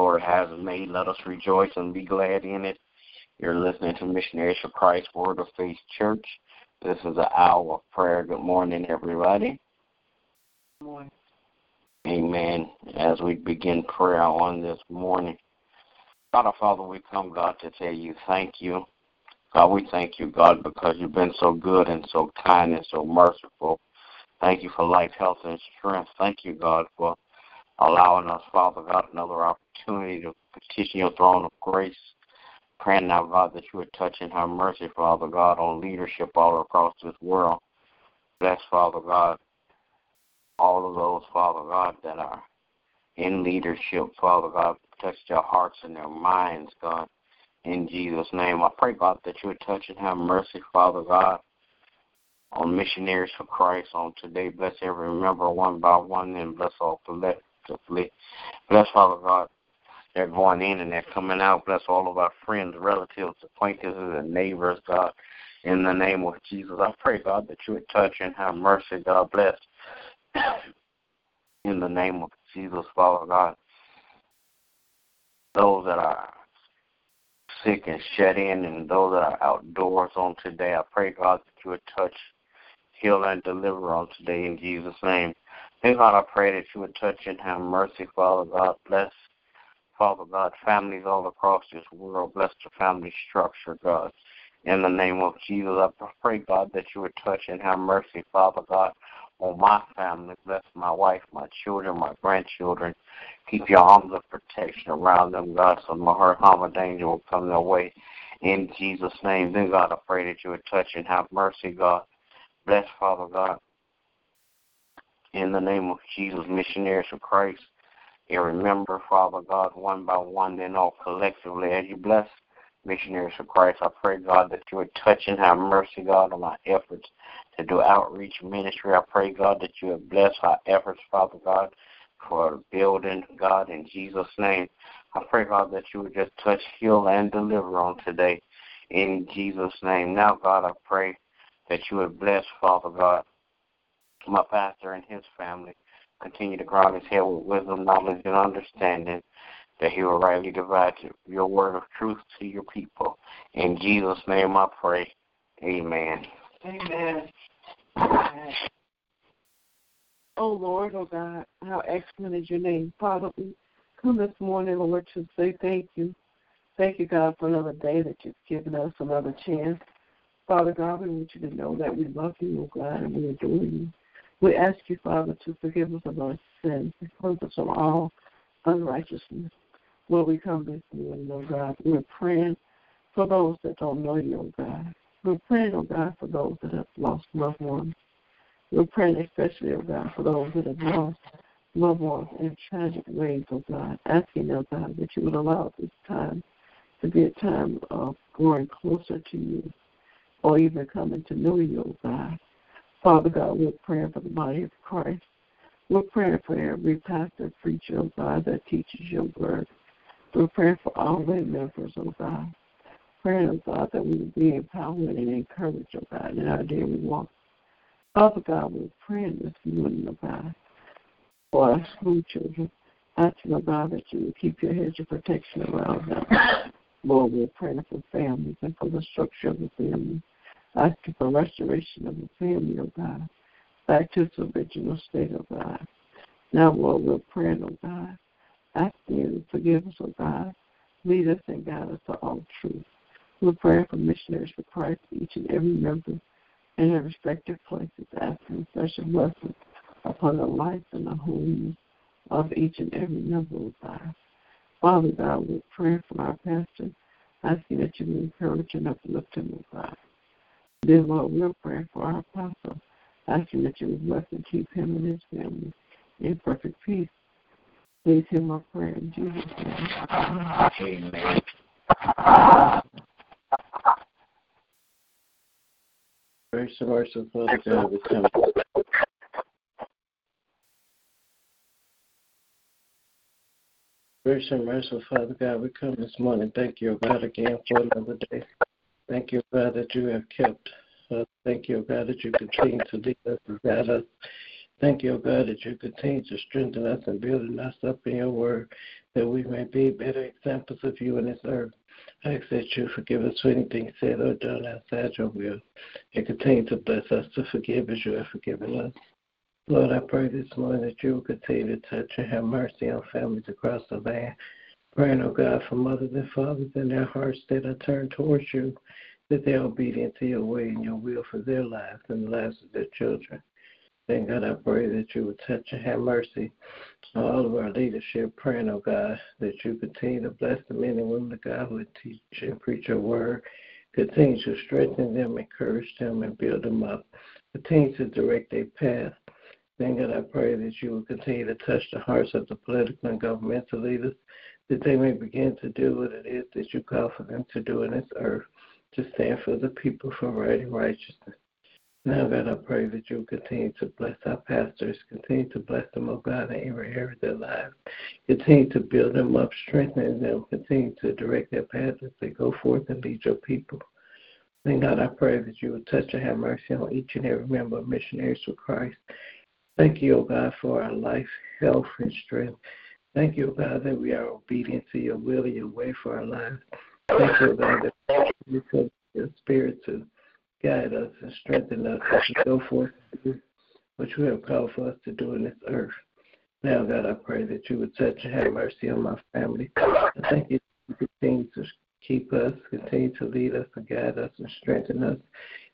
Lord has made. Let us rejoice and be glad in it. You're listening to Missionaries for Christ Word of Faith Church. This is an hour of prayer. Good morning, everybody. Good morning. Amen. As we begin prayer on this morning, God our Father, we come, God, to tell you thank you. God, we thank you, God, because you've been so good and so kind and so merciful. Thank you for life, health, and strength. Thank you, God, for allowing us, Father God, another opportunity to petition your throne of grace. Praying now, God, that you would touch and have mercy, Father God, on leadership all across this world. Bless, Father God, all of those, Father God, that are in leadership, Father God. Touch their hearts and their minds, God. In Jesus' name, I pray, God, that you would touch and have mercy, Father God, on missionaries for Christ on today. Bless every member one by one and bless all collectively. Bless, Father God, they're going in and they're coming out. Bless all of our friends, relatives, acquaintances, and neighbors, God. In the name of Jesus, I pray, God, that you would touch and have mercy. God bless. In the name of Jesus, Father God. Those that are sick and shut in and those that are outdoors on today, I pray, God, that you would touch, heal, and deliver on today in Jesus' name. Dear God, I pray that you would touch and have mercy, Father God. Bless Father God, families all across this world. Bless the family structure, God. In the name of Jesus, I pray, God, that you would touch and have mercy, Father God, on my family. Bless my wife, my children, my grandchildren. Keep your arms of protection around them, God, so no hurt, harm, or danger will come their way. In Jesus' name, then, God, I pray that you would touch and have mercy, God. Bless, Father God. In the name of Jesus, missionaries of Christ. And remember, Father God, one by one, then all collectively, as you bless missionaries of Christ, I pray, God, that you would touch and have mercy, God, on our efforts to do outreach ministry. I pray, God, that you would bless our efforts, Father God, for building, God, in Jesus' name. I pray, God, that you would just touch, heal, and deliver on today, in Jesus' name. Now, God, I pray that you would bless, Father God, my pastor and his family continue to ground his head with wisdom, knowledge, and understanding, that he will rightly divide your word of truth to your people. In Jesus' name I pray. Amen. Amen. Amen. Oh Lord, oh God, how excellent is your name. Father, we come this morning, Lord, to say thank you. Thank you, God, for another day that you've given us, another chance. Father God, we want you to know that we love you, oh God, and we adore you. We ask you, Father, to forgive us of our sins and cleanse us from all unrighteousness. Lord, we come this morning, oh God. We're praying for those that don't know you, oh God. We're praying, oh God, for those that have lost loved ones. We're praying especially, oh God, for those that have lost loved ones in tragic ways, oh God. Asking, oh God, that you would allow this time to be a time of growing closer to you or even coming to know you, oh God. Father God, we're praying for the body of Christ. We're praying for every pastor, preacher, oh God, that teaches your word. We're praying for all lay members, oh God. Praying, oh God, that we will be empowered and encouraged, oh God, in our daily walk. Father God, we're praying this morning, oh God, for our school children. Asking, oh God, that you will keep your hedge of protection around them. Lord, we're praying for families and for the structure of the family asking for restoration of the family, oh God, back to its original state, oh God. Now, Lord, we're praying, oh God, asking you to forgive us, oh God, lead us and guide us to all truth. We're praying for missionaries for Christ, each and every member in their respective places, asking special blessings upon the life and the homes of each and every member of God. Father God, we're praying for our pastor, asking that you encourage and uplift him, oh God. Dear Lord, we're praying for our apostle, asking that you would bless and keep him and his family in perfect peace. Please hear my prayer in Jesus' name. Amen. Grace and mercy, Father God, we come. Grace and mercy, Father God, we come this morning. Thank you, God, again for another day. Thank you, God, that you have kept us. Thank you, God, that you continue to lead us and guide us. Thank you, God, that you continue to strengthen us and building us up in your word. that we may be better examples of you in this earth. I ask that you forgive us for anything said or done outside your will and continue to bless us to forgive as you have forgiven us. Lord, I pray this morning that you will continue to touch and have mercy on families across the land. Praying, oh God, for mothers and fathers in their hearts that are turned towards you, that they are obedient to your way and your will for their lives and the lives of their children. Thank God, I pray that you would touch and have mercy on all of our leadership, praying, oh God, that you continue to bless the men and women of God who teach and preach your word. Continue to strengthen them, encourage them, and build them up. Continue to direct their path. Thank God, I pray that you will continue to touch the hearts of the political and governmental leaders, that they may begin to do what it is that you call for them to do in this earth, to stand for the people for right and righteousness. Now, God, I pray that you continue to bless our pastors, continue to bless them, oh God, in every area of their lives. Continue to build them up, strengthen them, continue to direct their path as they go forth and lead your people. And God, I pray that you will touch and have mercy on each and every member of Missionaries for Christ. Thank you, O God, for our life, health, and strength. Thank you, God, that we are obedient to your will and your way for our lives. Thank you, God, that you put your spirit to guide us and strengthen us as we go forth and do what you have called for us to do in this earth. Now, God, I pray that you would touch and have mercy on my family. I thank you that you continue to keep us, continue to lead us and guide us and strengthen us.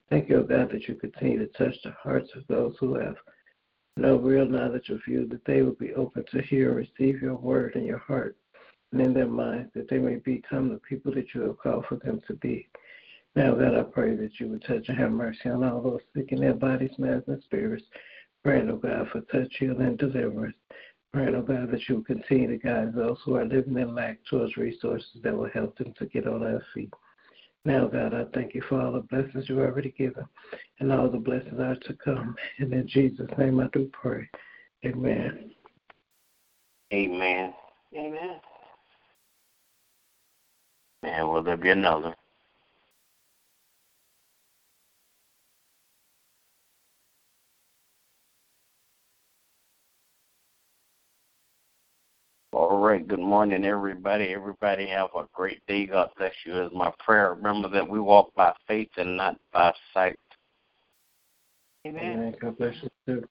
Thank you, God, that you continue to touch the hearts of those who have no real knowledge of you, that they will be open to hear and receive your word in your heart and in their minds, that they may become the people that you have called for them to be. Now, God, I pray that you would touch and have mercy on all those sick in their bodies, minds, and spirits. Praying, oh God, for touch, healing, and deliverance. Praying, oh God, that you will continue to guide those who are living in lack towards resources that will help them to get on their feet. Now, God, I thank you for all the blessings you've already given and all the blessings are to come. And in Jesus' name I do pray. Amen. Amen. Amen. And will there be another? All right. Good morning, everybody. Everybody have a great day. God bless you. Is my prayer. Remember that we walk by faith and not by sight. Amen. Amen. God bless you too.